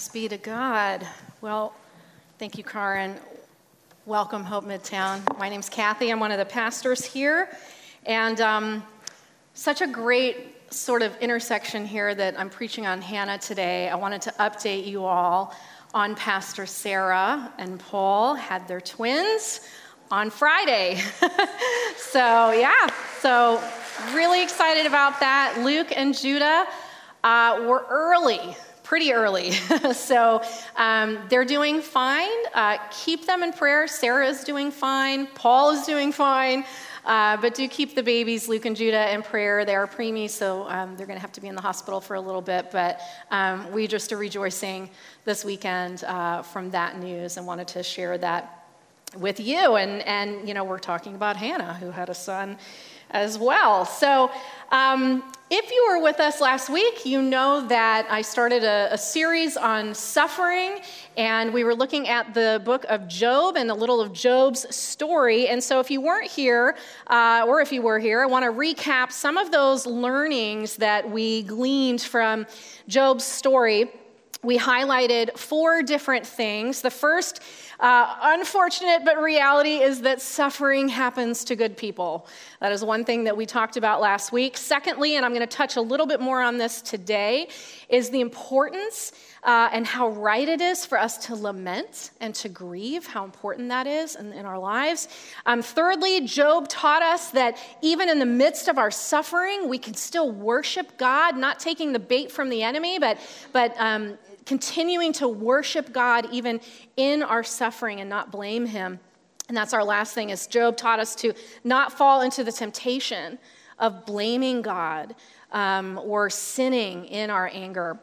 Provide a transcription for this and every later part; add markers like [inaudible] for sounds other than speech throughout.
Thanks be to God. Well, thank you, Karin. Welcome, Hope Midtown. My name's Kathy. I'm one of the pastors here. And um, such a great sort of intersection here that I'm preaching on Hannah today. I wanted to update you all on Pastor Sarah and Paul had their twins on Friday. [laughs] so, yeah, so really excited about that. Luke and Judah uh, were early pretty early. [laughs] so um, they're doing fine. Uh, keep them in prayer. Sarah is doing fine. Paul is doing fine. Uh, but do keep the babies, Luke and Judah, in prayer. They are preemie, so um, they're going to have to be in the hospital for a little bit. But um, we just are rejoicing this weekend uh, from that news and wanted to share that with you. And, and, you know, we're talking about Hannah, who had a son as well. So, um, if you were with us last week, you know that I started a, a, series on suffering, and we were looking at the book of Job and a little of Job's story. And so, if you weren't here, uh, or if you were here, I want to recap some of those learnings that we gleaned from Job's story. We highlighted four different things. The first uh, unfortunate but reality is that suffering happens to good people. That is one thing that we talked about last week. Secondly, and I'm going to touch a little bit more on this today, is the importance uh, and how right it is for us to lament and to grieve, how important that is in, in our lives. Um, thirdly, Job taught us that even in the midst of our suffering, we can still worship God, not taking the bait from the enemy, but, but um, continuing to worship God even in our suffering and not blame him. And that's our last thing is Job taught us to not fall into the temptation of blaming God um, or sinning in our anger.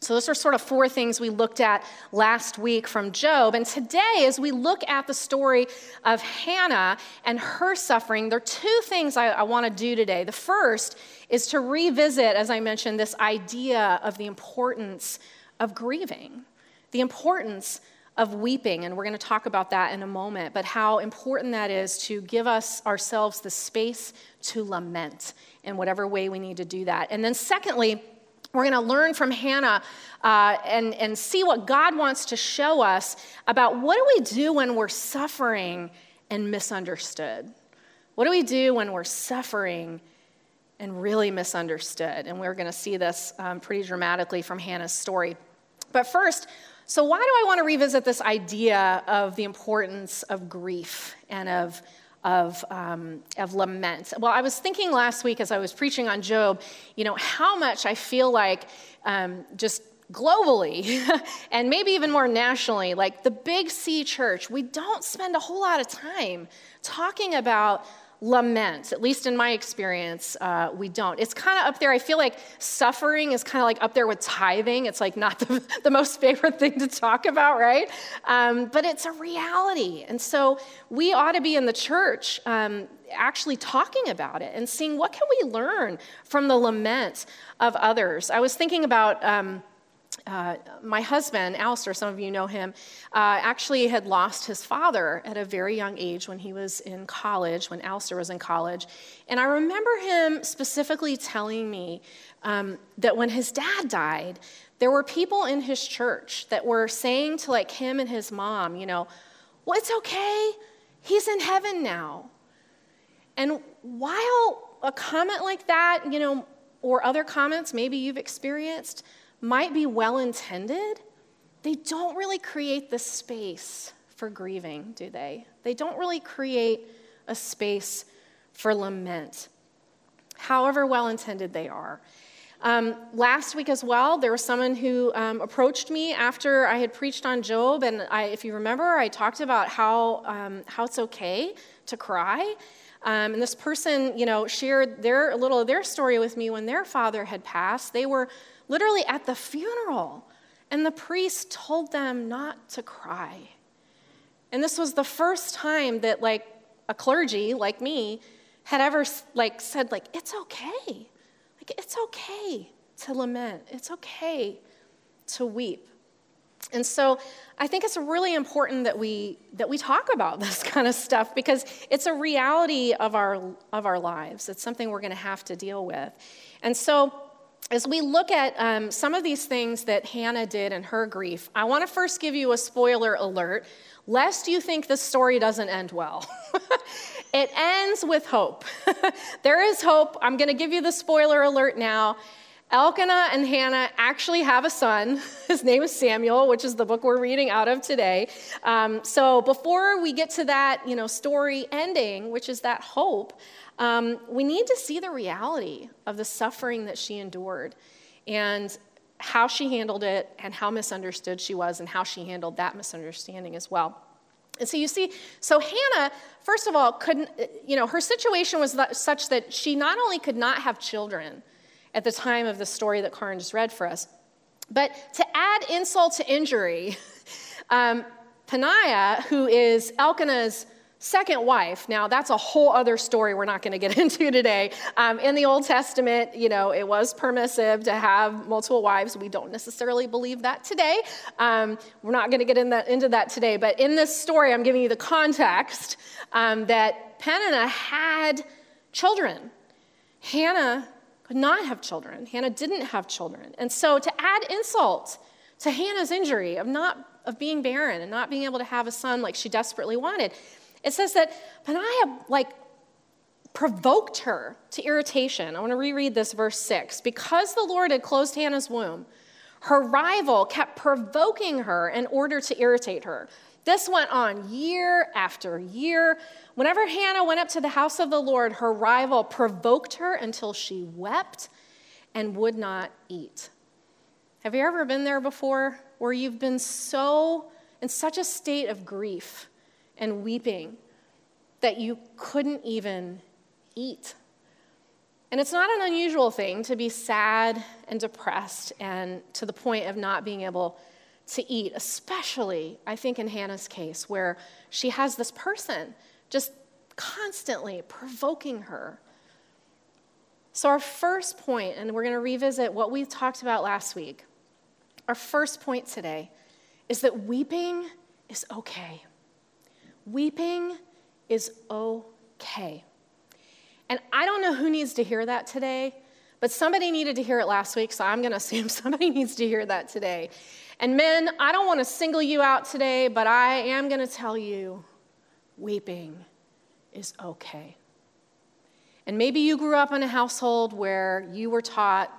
So, those are sort of four things we looked at last week from Job. And today, as we look at the story of Hannah and her suffering, there are two things I, I want to do today. The first is to revisit, as I mentioned, this idea of the importance of grieving, the importance of weeping, and we're going to talk about that in a moment, but how important that is to give us ourselves the space to lament in whatever way we need to do that. And then, secondly, we're going to learn from Hannah uh, and, and see what God wants to show us about what do we do when we're suffering and misunderstood? What do we do when we're suffering and really misunderstood? And we're going to see this um, pretty dramatically from Hannah's story. But first, so why do I want to revisit this idea of the importance of grief and of, of, um, of lament? Well, I was thinking last week as I was preaching on Job, you know, how much I feel like um, just globally [laughs] and maybe even more nationally, like the big C church, we don't spend a whole lot of time talking about lament. At least in my experience, uh, we don't. It's kind of up there. I feel like suffering is kind of like up there with tithing. It's like not [laughs] the, the most favorite thing to talk about, right? Um, but it's a reality. And so we ought to be in the church um, actually talking about it and seeing what can we learn from the lament of others. I was thinking about. Um, uh, my husband, Alistair, some of you know him, uh, actually had lost his father at a very young age when he was in college, when Alistair was in college. And I remember him specifically telling me um, that when his dad died, there were people in his church that were saying to like him and his mom, you know, well, it's okay. He's in heaven now. And while a comment like that, you know, or other comments maybe you've experienced, might be well intended, they don't really create the space for grieving, do they? They don't really create a space for lament, however well intended they are. Um, last week as well, there was someone who um, approached me after I had preached on Job, and I, if you remember, I talked about how um, how it's okay to cry. Um, and this person, you know, shared their a little of their story with me when their father had passed. They were literally at the funeral. And the priest told them not to cry. And this was the first time that, like, a clergy like me had ever, like, said, like, it's okay. Like, it's okay to lament. It's okay to weep. And so I think it's really important that we that we talk about [laughs] this kind of stuff because it's a reality of our of our lives. It's something we're going to have to deal with. And so as we look at um, some of these things that Hannah did in her grief, I want to first give you a spoiler alert, lest you think the story doesn't end well. [laughs] it ends with hope. [laughs] there is hope. I'm going to give you the spoiler alert now. Elkanah and Hannah actually have a son. [laughs] His name is Samuel, which is the book we're reading out of today. Um, so before we get to that, you know, story ending, which is that hope, um, we need to see the reality of the suffering that she endured and how she handled it and how misunderstood she was and how she handled that misunderstanding as well. And so you see, so Hannah, first of all, couldn't, you know, her situation was such that she not only could not have children at the time of the story that Karin just read for us, but to add insult to injury, [laughs] um, Peninnah, who is Elkanah's second wife. Now that's a whole other story we're not going to get [laughs] into today. Um, in the old testament you know it was permissive to have multiple wives. We don't necessarily believe that today. Um, we're not going to get in that, into that today but in this story i'm giving you the context um, that peninnah had children. Hannah could not have children. Hannah didn't have children. And so to add insult to hannah's injury of not of being barren and not being able to have a son like she desperately wanted it says that Peninnah, like, provoked her to irritation. I want to reread this verse 6. Because the Lord had closed Hannah's womb, her rival kept provoking her in order to irritate her. This went on year after year. Whenever Hannah went up to the house of the Lord, her rival provoked her until she wept and would not eat. Have you ever been there before where you've been so in such a state of grief and weeping that you couldn't even eat. And it's not an unusual thing to be sad and depressed and to the point of not being able to eat, especially, I think, in Hannah's case, where she has this person just constantly provoking her. So, our first point, and we're going to revisit what we talked about last week, our first point today is that weeping is okay. Weeping is okay. And I don't know who needs to hear that today, but somebody needed to hear it last week, so I'm going [laughs] to assume somebody needs to hear that today. And men, I don't want to single you out today, but I am going to tell you weeping is okay. And maybe you grew up in a household where you were taught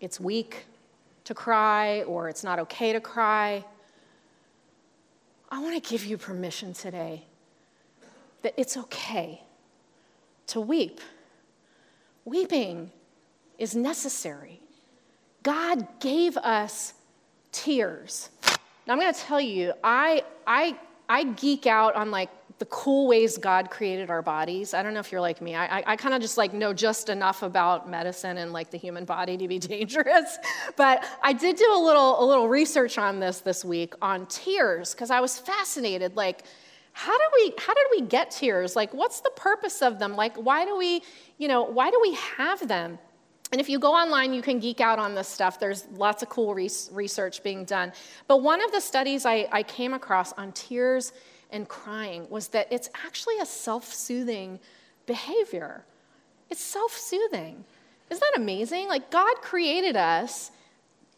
it's weak to cry or it's not okay to cry. I want to give you permission today that it's okay to weep. Weeping is necessary. God gave us tears. Now, I'm going to tell you, I, I, I geek out on like the cool ways God created our bodies. I don't know if you're like me. I, I, I kind of just like know just enough about medicine and like the human body to be [laughs] dangerous. But I did do a little, a little research on this this week on tears because I was fascinated. Like, how do we how did we get tears? Like, what's the purpose of them? Like, why do we, you know, why do we have them? And if you go online, you can geek out on this stuff. There's lots of cool research being done. But one of the studies I, I came across on tears and crying was that it's actually a self soothing behavior. It's self soothing. Isn't that amazing? Like, God created us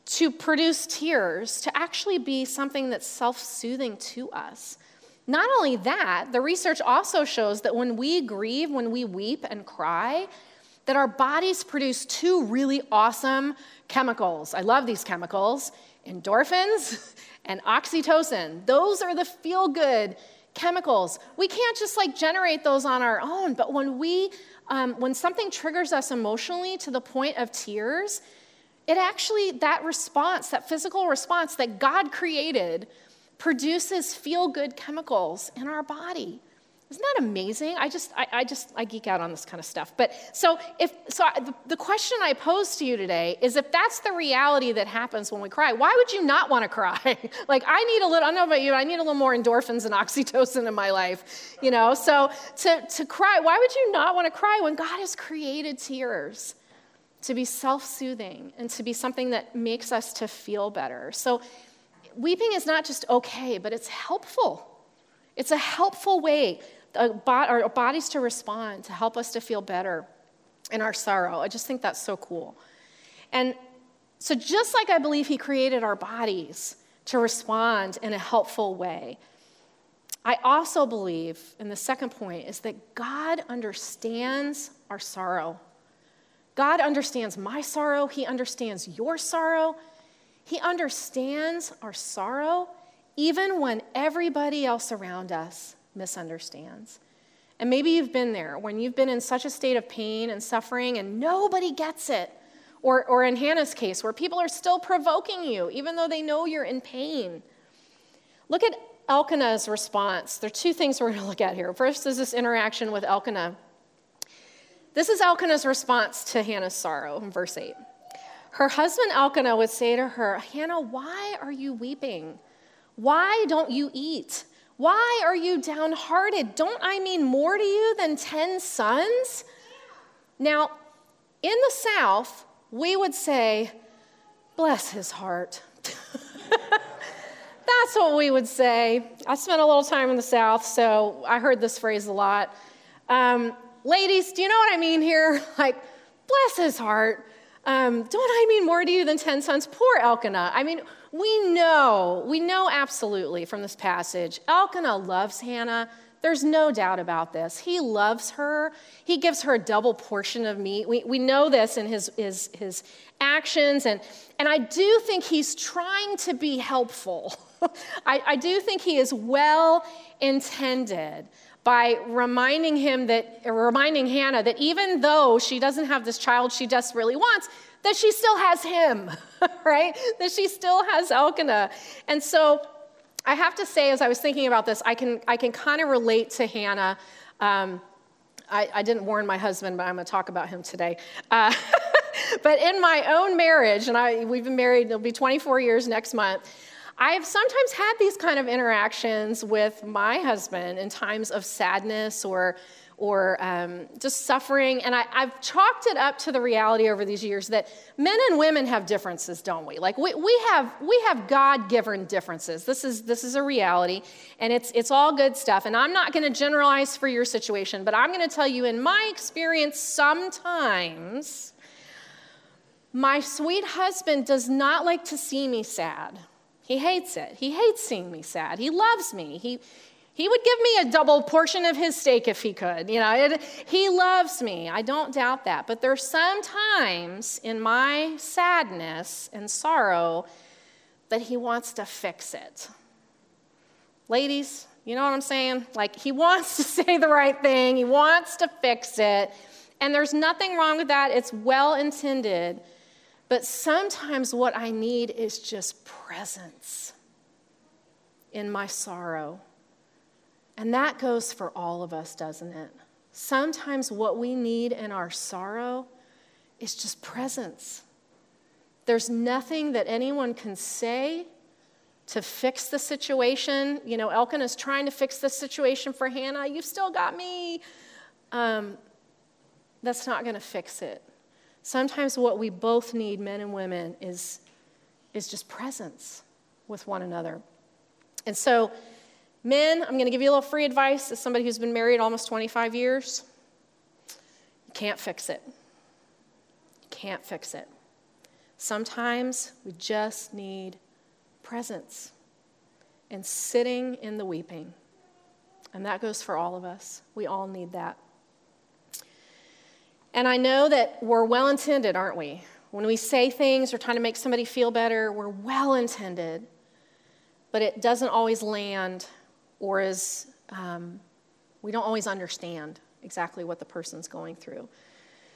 to produce tears, to actually be something that's self soothing to us. Not only that, the research also shows that when we grieve, when we weep and cry, that our bodies produce two really awesome chemicals. I love these chemicals endorphins [laughs] and oxytocin. Those are the feel good chemicals. We can't just like generate those on our own, but when we, um, when something triggers us emotionally to the point of tears, it actually, that response, that physical response that God created, produces feel good chemicals in our body. Isn't that amazing? I just, I, I, just, I geek out on this kind of stuff. But so, if so, the, the question I pose to you today is, if that's the reality that happens when we cry, why would you not want to cry? [laughs] like, I need a little. I don't know about you. I need a little more endorphins and oxytocin in my life. You know, so to to cry, why would you not want to cry when God has created tears? To be self soothing and to be something that makes us to feel better. So, weeping is not just okay, but it's helpful. It's a helpful way our bodies to respond, to help us to feel better in our sorrow. I just think that's so cool. And so, just like I believe He created our bodies to respond in a helpful way, I also believe, and the second point is that God understands our sorrow. God understands my sorrow, He understands your sorrow, He understands our sorrow, even when everybody else around us misunderstands. And maybe you've been there when you've been in such a state of pain and suffering and nobody gets it. Or, or in Hannah's case, where people are still provoking you, even though they know you're in pain. Look at Elkanah's response. There are two things we're going to look at here. First is this interaction with Elkanah. This is Elkanah's response to Hannah's sorrow in verse 8. Her husband Elkanah would say to her, Hannah, why are you weeping? Why don't you eat? Why are you downhearted? Don't I mean more to you than 10 sons? Now, in the South, we would say, bless his heart. [laughs] That's what we would say. I spent a little time in the South, so I heard this phrase a lot. Um, ladies, do you know what I mean here? [laughs] Like, bless his heart. Um, don't I mean more to you than 10 sons? Poor Elkanah. I mean, we know, we know absolutely from this passage, Elkanah loves Hannah. There's no doubt about this. He loves her. He gives her a double portion of meat. We, we know this in his, his, his actions, and, and I do think he's trying to be helpful. [laughs] I, I do think he is well intended by reminding him that, reminding Hannah that even though she doesn't have this child she desperately wants, that she still has him, [laughs] right? That she still has Elkanah. And so I have to say, as I was thinking about this, I can, I can kind of relate to Hannah. Um, I, I, didn't warn my husband, but I'm going to talk about him today. Uh, [laughs] but in my own marriage, and I, we've been married, it'll be 24 years next month. I've sometimes had these kind of interactions with my husband in times of sadness or or um, just suffering. And I, have chalked it up to the reality over these years that men and women have differences, don't we? Like we, we have we have God-given differences. This is this is a reality, and it's it's all good stuff. And I'm not going to generalize for your situation, but I'm going to tell you, in my experience, sometimes my sweet husband does not like to see me sad. He hates it. He hates seeing me sad. He loves me. He, he would give me a double portion of his steak if he could. You know, it, he loves me. I don't doubt that. But there's some times in my sadness and sorrow that he wants to fix it. Ladies, you know what I'm saying? Like, he [laughs] wants to say the right thing, he wants to fix it. And there's nothing wrong with that, it's well intended. But sometimes what I need is just presence in my sorrow and that goes for all of us, doesn't it? Sometimes what we need in our sorrow is just presence. There's nothing that anyone can say to fix the situation. You know, Elkanah is trying to fix the situation for Hannah. You've still got me. Um, that's not going to fix it. Sometimes what we both need, men and women, is, is just presence with one another. And so, Men, I'm going to give you a little free advice as somebody who's been married almost 25 years. You can't fix it. You can't fix it. Sometimes we just need presence and sitting in the weeping. And that goes for all of us. We all need that. And I know that we're well intended, aren't we? When we say things or trying to make somebody feel better, we're well intended, but it doesn't always land or is um, we don't always understand exactly what the person's going through.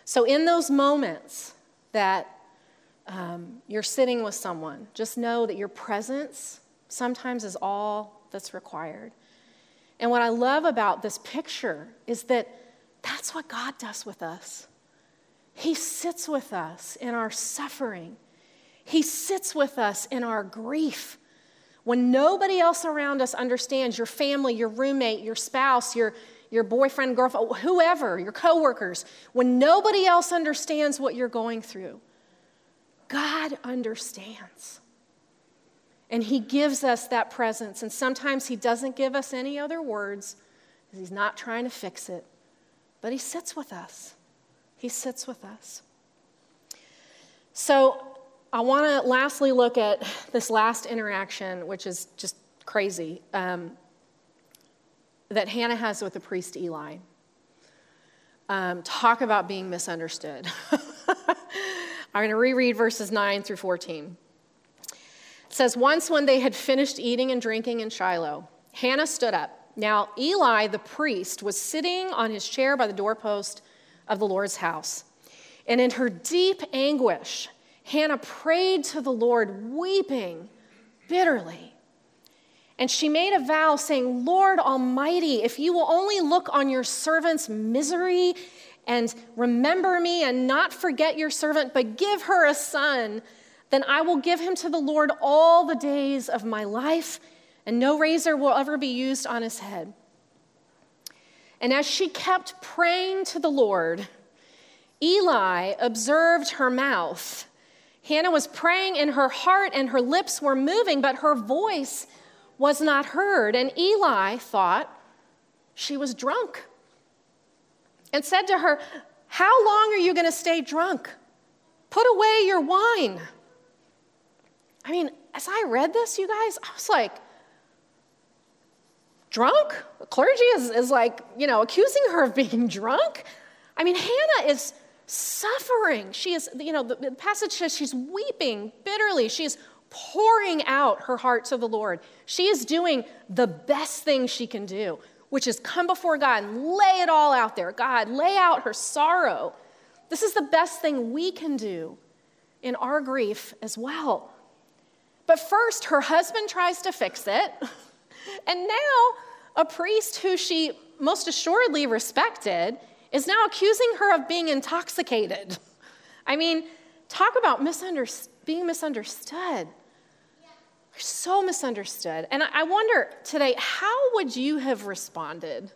So, in those moments that um, you're sitting with someone, just know that your presence sometimes is all that's required. And what I love about this picture is that that's what God does with us. He sits with us in our suffering, He sits with us in our grief. When nobody else around us understands your family, your roommate, your spouse, your, your boyfriend, girlfriend, whoever, your coworkers, when nobody else understands what you're going through, God understands. And He gives us that presence. And sometimes He doesn't give us any other words because He's not trying to fix it, but He sits with us. He sits with us. So I want to lastly look at this last interaction, which is just crazy, um, that Hannah has with the priest Eli. Um, talk about being misunderstood. [laughs] I'm going to reread verses 9 through 14. It says, Once when they had finished eating and drinking in Shiloh, Hannah stood up. Now, Eli the priest was sitting on his chair by the doorpost of the Lord's house. And in her deep anguish, Hannah prayed to the Lord, weeping bitterly. And she made a vow saying, Lord Almighty, if you will only look on your servant's misery and remember me and not forget your servant, but give her a son, then I will give him to the Lord all the days of my life, and no razor will ever be used on his head. And as she kept praying to the Lord, Eli observed her mouth. Hannah was praying in her heart, and her lips were moving, but her voice was not heard. And Eli thought she was drunk and said to her, How long are you going to stay drunk? Put away your wine. I mean, as I read this, you guys, I was like, drunk? The clergy is, is like, you know, accusing her of being drunk. I mean, Hannah is suffering. She is, you know, the, the passage says she's weeping bitterly. She is pouring out her heart to the Lord. She is doing the best thing she can do, which is come before God and lay it all out there. God, lay out her sorrow. This is the best thing we can do in our grief as well. But first, her husband tries to fix it. [laughs] And now, a priest who she most assuredly respected is now accusing her of being intoxicated. I mean, talk about being misunderstood. We're so misunderstood. And I wonder today, how would you have responded?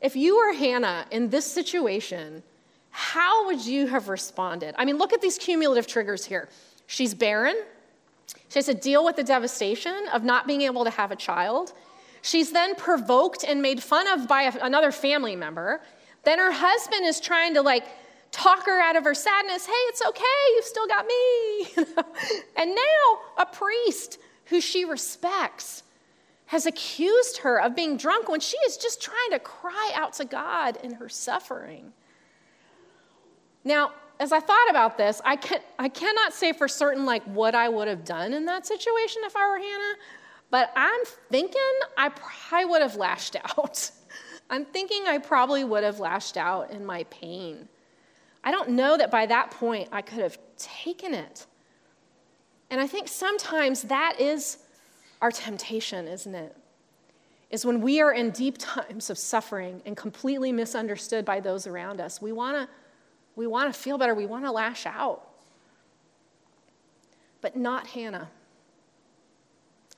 If you were Hannah in this situation, how would you have responded? I mean, look at these cumulative triggers here. She's barren. She has to deal with the devastation of not being able to have a child. She's then provoked and made fun of by a, another family member. Then her husband is trying to like talk her out of her sadness. Hey, it's okay, you've still got me. [laughs] and now a priest who she respects has accused her of being drunk when she is just trying to cry out to God in her suffering. Now, as I thought about this, I, can, I cannot say for certain like what I would have done in that situation if I were Hannah, but I'm thinking I probably would have lashed [laughs] out. I'm thinking I probably would have lashed out in my pain. I don't know that by that point I could have taken it. And I think sometimes that is our temptation, isn't it? Is when we are in deep [laughs] times of suffering and completely misunderstood by those around us, we want to we want to feel better, we want to lash out. But not Hannah.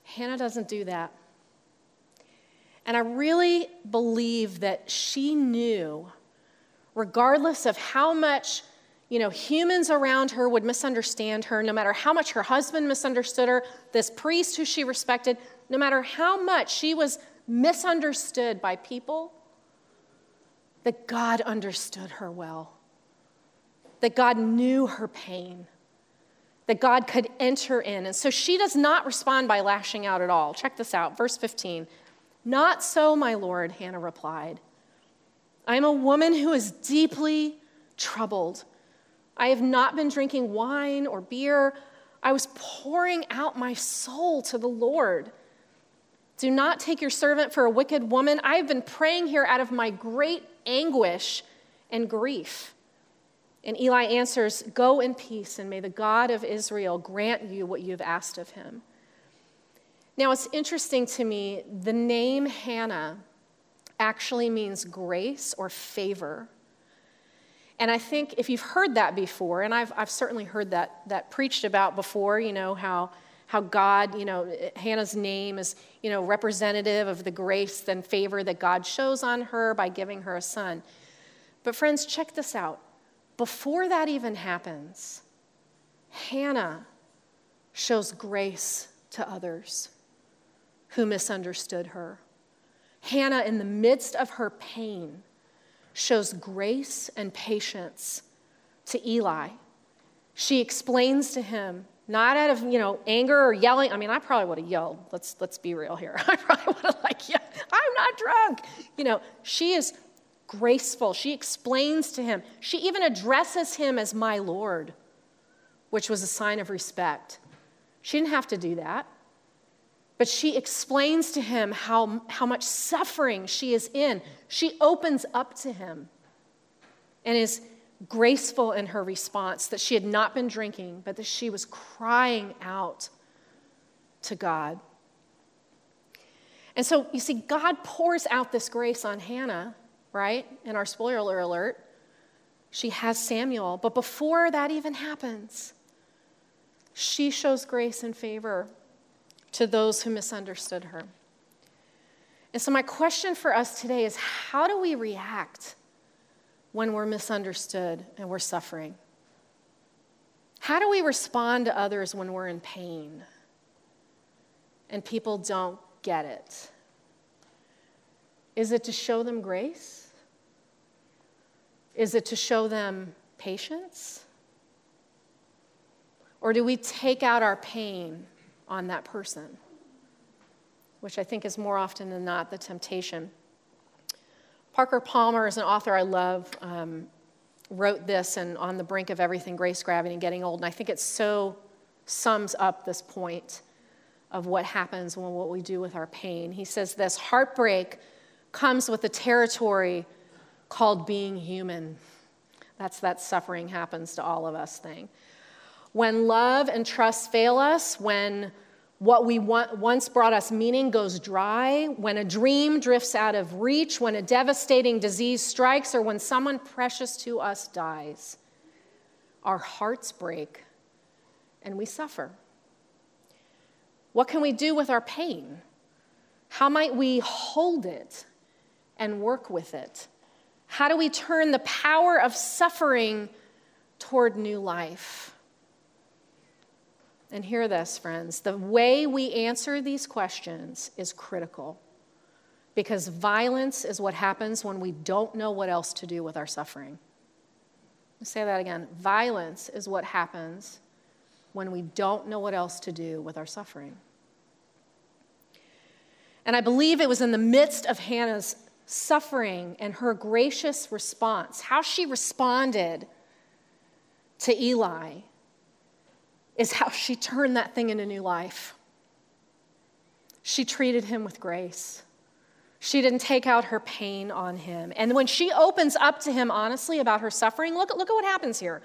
Hannah doesn't do that. And I really believe that she knew, regardless of how much you know, humans around her would misunderstand her, no matter how much her husband misunderstood her, this priest who she respected, no matter how much she was misunderstood by people, that God understood her well, that God knew her pain, that God could enter in. And so she does not respond by lashing out at all. Check this out, verse 15. Not so, my Lord, Hannah replied. I am a woman who is deeply troubled. I have not been drinking wine or beer. I was pouring out my soul to the Lord. Do not take your servant for a wicked woman. I have been praying here out of my great anguish and grief. And Eli answers, Go in peace, and may the God of Israel grant you what you have asked of him. Now, it's interesting to me, the name Hannah actually means grace or favor. And I think if you've heard that before, and I've, I've certainly heard that, that preached about before, you know, how, how God, you know, Hannah's name is, you know, representative of the grace and favor that God shows on her by giving her a son. But friends, check this out. Before that even happens, Hannah shows grace to others who misunderstood her. Hannah, in the midst of her pain, shows grace and patience to Eli She explains to him, not out of you know anger or yelling. I mean, I probably would have yelled. Let's let's be real here. [laughs] I probably would have like, yeah, I'm not drunk. You know, she is graceful. She explains to him. She even addresses him as my Lord, which was a sign of respect. She didn't have to do that. But she explains to him how, how much suffering she is in. She opens up to him and is graceful in her response that she had not been drinking, but that she was crying out to God. And so you see, God pours out this grace on Hannah, right? In our spoiler alert, she has Samuel. But before that even happens, she shows grace and favor to those who misunderstood her. And so, my question for us today is how do we react when we're misunderstood and we're suffering? How do we respond to others when we're in pain and people don't get it? Is it to show them grace? Is it to show them patience? Or do we take out our pain on that person, which I think is more often than not the temptation. Parker Palmer is an author I love, um, wrote this and On the Brink of Everything Grace, Gravity, and Getting Old. And I think it so sums up this point of what happens when what we do with our pain. He says this heartbreak comes with the territory called being human. That's that suffering happens to all of us thing. When love and trust fail us, when what we want, once brought us meaning goes dry, when a dream drifts out of reach, when a devastating disease strikes, or when someone precious to us dies, our hearts break and we suffer. What can we do with our pain? How might we hold it and work with it? How do we turn the power of suffering toward new life? And hear this, friends the way we answer these questions is critical because violence is what happens when we don't know what else to do with our suffering. I'll say that again. Violence is what happens when we don't know what else to do with our suffering. And I believe it was in the midst of Hannah's suffering and her gracious response, how she responded to Eli, is how she turned that thing into new life. She treated him with grace. She didn't take out her pain on him. And when she opens up to him honestly about her suffering, look, look at what happens here.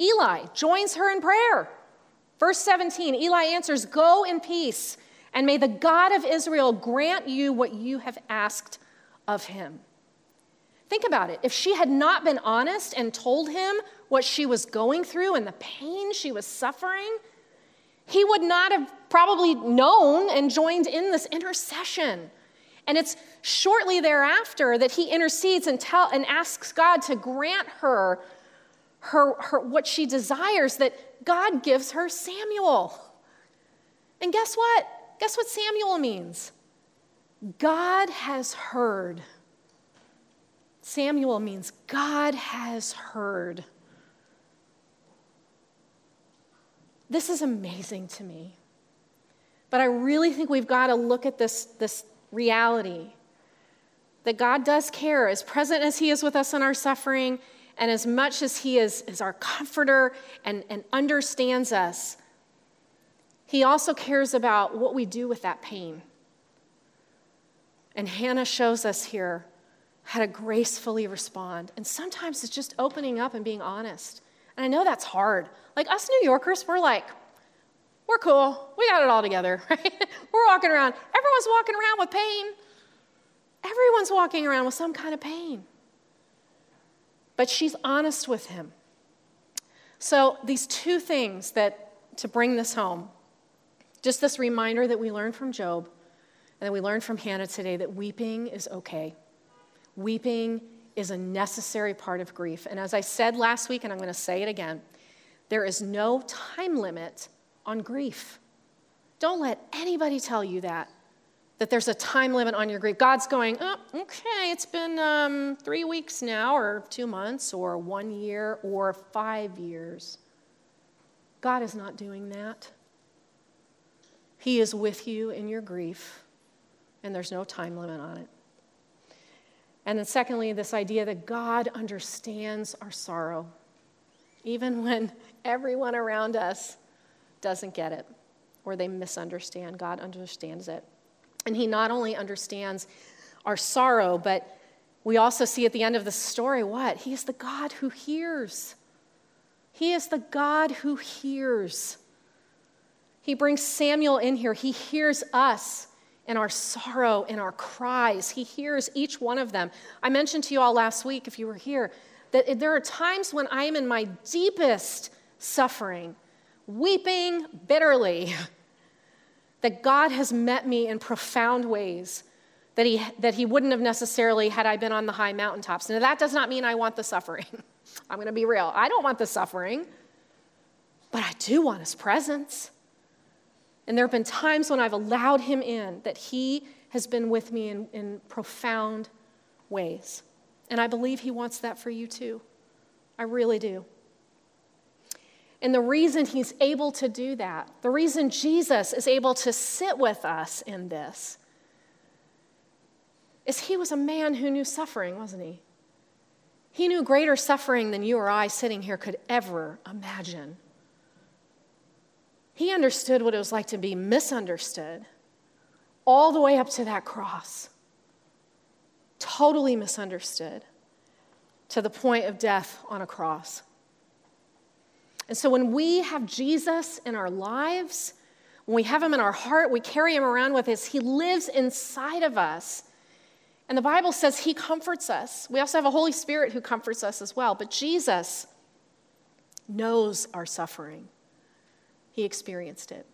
Eli joins her in prayer. Verse 17 Eli answers, Go in peace, and may the God of Israel grant you what you have asked of him. Think about it. If she had not been honest and told him what she was going through and the pain she was suffering, he would not have probably known and joined in this intercession. And it's shortly thereafter that he intercedes and, tell, and asks God to grant her, her, her what she desires, that God gives her Samuel. And guess what? Guess what Samuel means? God has heard. Samuel means God has heard. This is amazing to me. But I really think we've got to look at this, this reality that God does care, as present as He is with us in our suffering, and as much as He is, is our comforter and, and understands us, He also cares about what we do with that pain. And Hannah shows us here how to gracefully respond. And sometimes it's just opening up and being honest. And I know that's hard. Like us New Yorkers, we're like, we're cool. We got it all together, [laughs] right? we're walking around. Everyone's walking around with pain. Everyone's walking around with some kind of pain. But she's honest with him. So, these two things that to bring this home just this reminder that we learned from Job and that we learned from Hannah today that weeping is okay. Weeping is a necessary part of grief. And as I said last week, and I'm going to say it again, there is no time limit on grief. Don't let anybody tell you that, that there's a time limit on your grief. God's going, oh, okay, it's been um, three weeks now, or two months, or one year, or five years. God is not doing that. He is with you in your grief, and there's no time limit on it. And then, secondly, this idea that God understands our sorrow, even when everyone around us doesn't get it or they misunderstand. God understands it. And He not only understands our sorrow, but we also see at the end of the story what? He is the God who hears. He is the God who hears. He brings Samuel in here. He hears us in our sorrow, and our cries. He hears each one of them. I mentioned to you all last week, if you were here, that there are times when I am in my deepest suffering, weeping bitterly, [laughs] that God has met me in profound ways that he, that he wouldn't have necessarily had I been on the high mountaintops. Now, that does not mean I want the suffering. [laughs] I'm going to be real. I don't want the suffering, but I do want his presence. And there have been times when I've allowed him in that he has been with me in, in profound ways. And I believe he wants that for you too. I really do. And the reason he's able to do that, the reason Jesus is able to sit with us in this, is he was a man who knew suffering, wasn't he? He knew greater suffering than you or I sitting here could ever imagine. He understood what it was like to be misunderstood all the way up to that cross. Totally misunderstood to the point of death on a cross. And so when we have Jesus in our lives, when we have him in our heart, we carry him around with us, he lives inside of us. And the Bible says he comforts us. We also have a Holy Spirit who comforts us as well. But Jesus knows our suffering, he experienced it.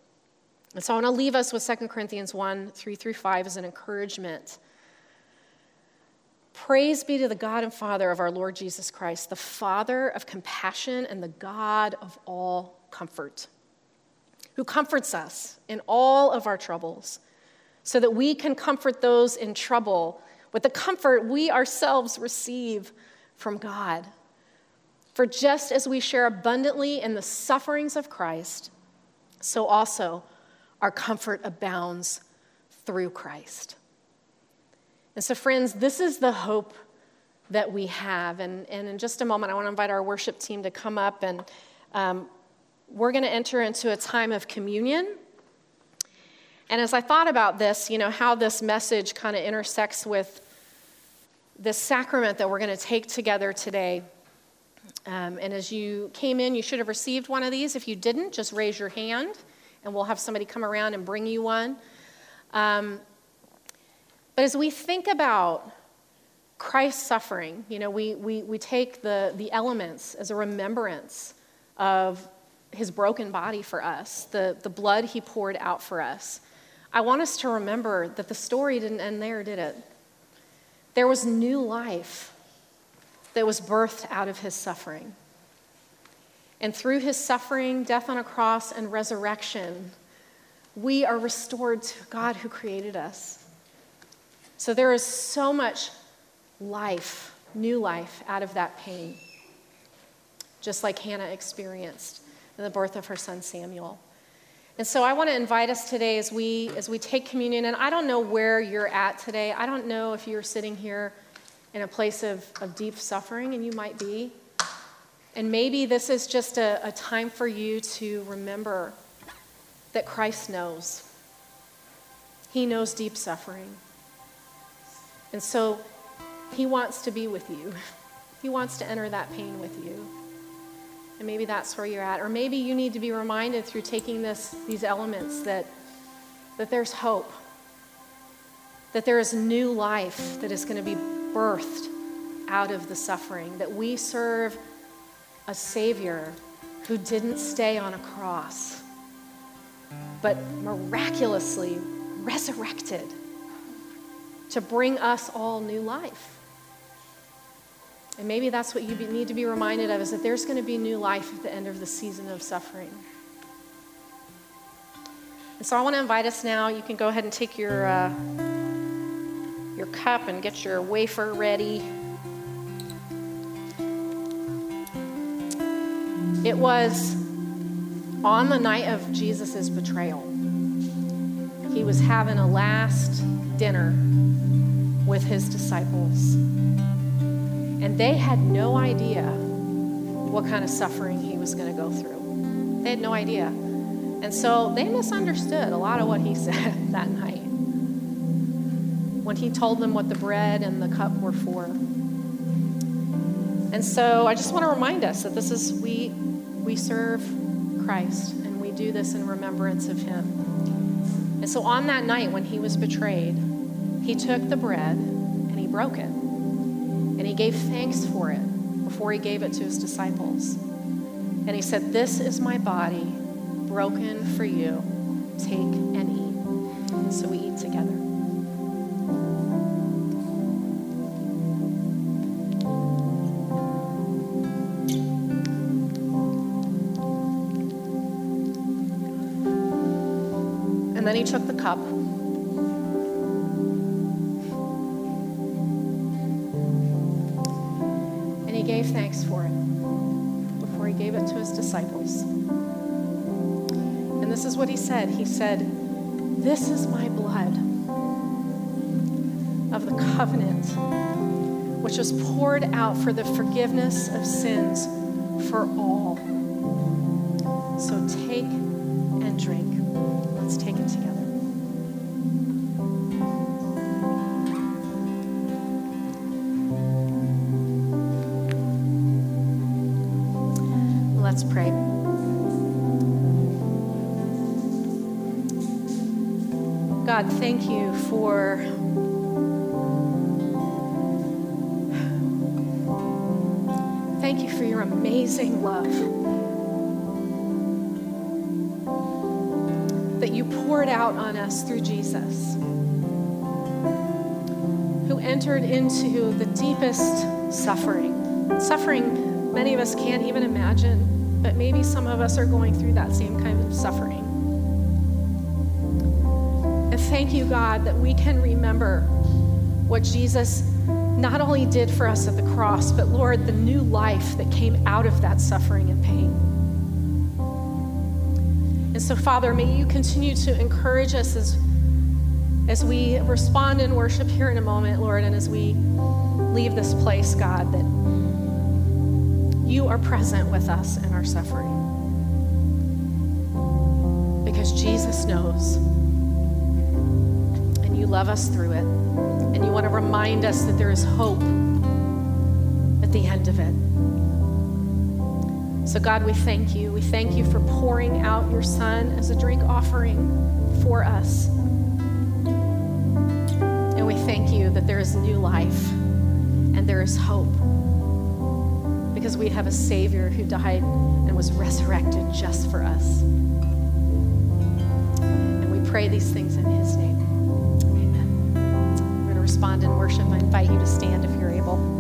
And so I want to leave us with 2 Corinthians 1 3 through 5 as an encouragement Praise be to the God and Father of our Lord Jesus Christ, the Father of compassion and the God of all comfort, who comforts us in all of our troubles, so that we can comfort those in trouble with the comfort we ourselves receive from God. For just as we share abundantly in the sufferings of Christ, so also our comfort abounds through Christ. And so, friends, this is the hope that we have. And, and in just a moment, I want to invite our worship team to come up and um, we're going to enter into a time of communion. And as I thought about this, you know, how this message kind of intersects with this sacrament that we're going to take together today. Um, and as you came in, you should have received one of these. If you didn't, just raise your hand and we'll have somebody come around and bring you one. Um, but as we think about Christ's suffering, you know, we, we, we take the, the elements as a remembrance of his broken body for us, the, the blood he poured out for us. I want us to remember that the story didn't end there, did it? There was new life that was birthed out of his suffering. And through his suffering, death on a cross, and resurrection, we are restored to God who created us. So there is so much life, new life, out of that pain, just like Hannah experienced in the birth of her son Samuel. And so I want to invite us today as we as we take communion. And I don't know where you're at today. I don't know if you're sitting here in a place of, of deep suffering, and you might be. And maybe this is just a, a time for you to remember that Christ knows. He knows deep suffering. And so he wants to be with you. [laughs] He wants to enter that pain with you. And maybe that's where you're at. Or maybe you need to be reminded through taking this, these elements that, that there's hope, that there is new life that is going to be birthed out of the suffering, that we serve a Savior who didn't stay on a cross, but miraculously resurrected to bring us all new life. And maybe that's what you need to be reminded of is that there's going to be new life at the end of the season of suffering. And so I want to invite us now. You can go ahead and take your, uh, your cup and get your wafer ready. It was on the night of Jesus' betrayal, he was having a last dinner with his disciples. And they had no idea what kind of suffering he was going to go through. They had no idea. And so they misunderstood a lot of what he [laughs] said that night when he told them what the bread and the cup were for. And so I just want to remind us that this is we we serve Christ and we do this in remembrance of him. And so on that night when he was betrayed, he took the bread and he broke it. And he gave thanks for it before he gave it to his disciples. And he said, This is my body broken for you. Take and eat. So we eat together. Cup. And he gave thanks for it before he gave it to his disciples. And this is what he said He said, This is my blood of the covenant, which was poured out for the forgiveness of sins for all. So take and drink. Let's take it together. God, thank you for thank you for your amazing love that you poured out on us through Jesus, who entered into the deepest suffering, suffering many of us can't even imagine, but maybe some of us are going through that same kind of suffering. Thank you, God, that we can remember what Jesus not only did for us at the cross, but Lord, the new life that came out of that suffering and pain. And so, Father, may you continue to encourage us as, as we respond in worship here in a moment, Lord, and as we leave this place, God, that you are present with us in our suffering. Because Jesus knows you love us through it. And you want to remind us that there is hope at the end of it. So, God, we thank you. We thank you for pouring out your Son as a drink offering for us. And we thank you that there is new life and there is hope because we have a Savior who died and was resurrected just for us. And we pray these things in His name respond in worship, I invite you to stand if you're able.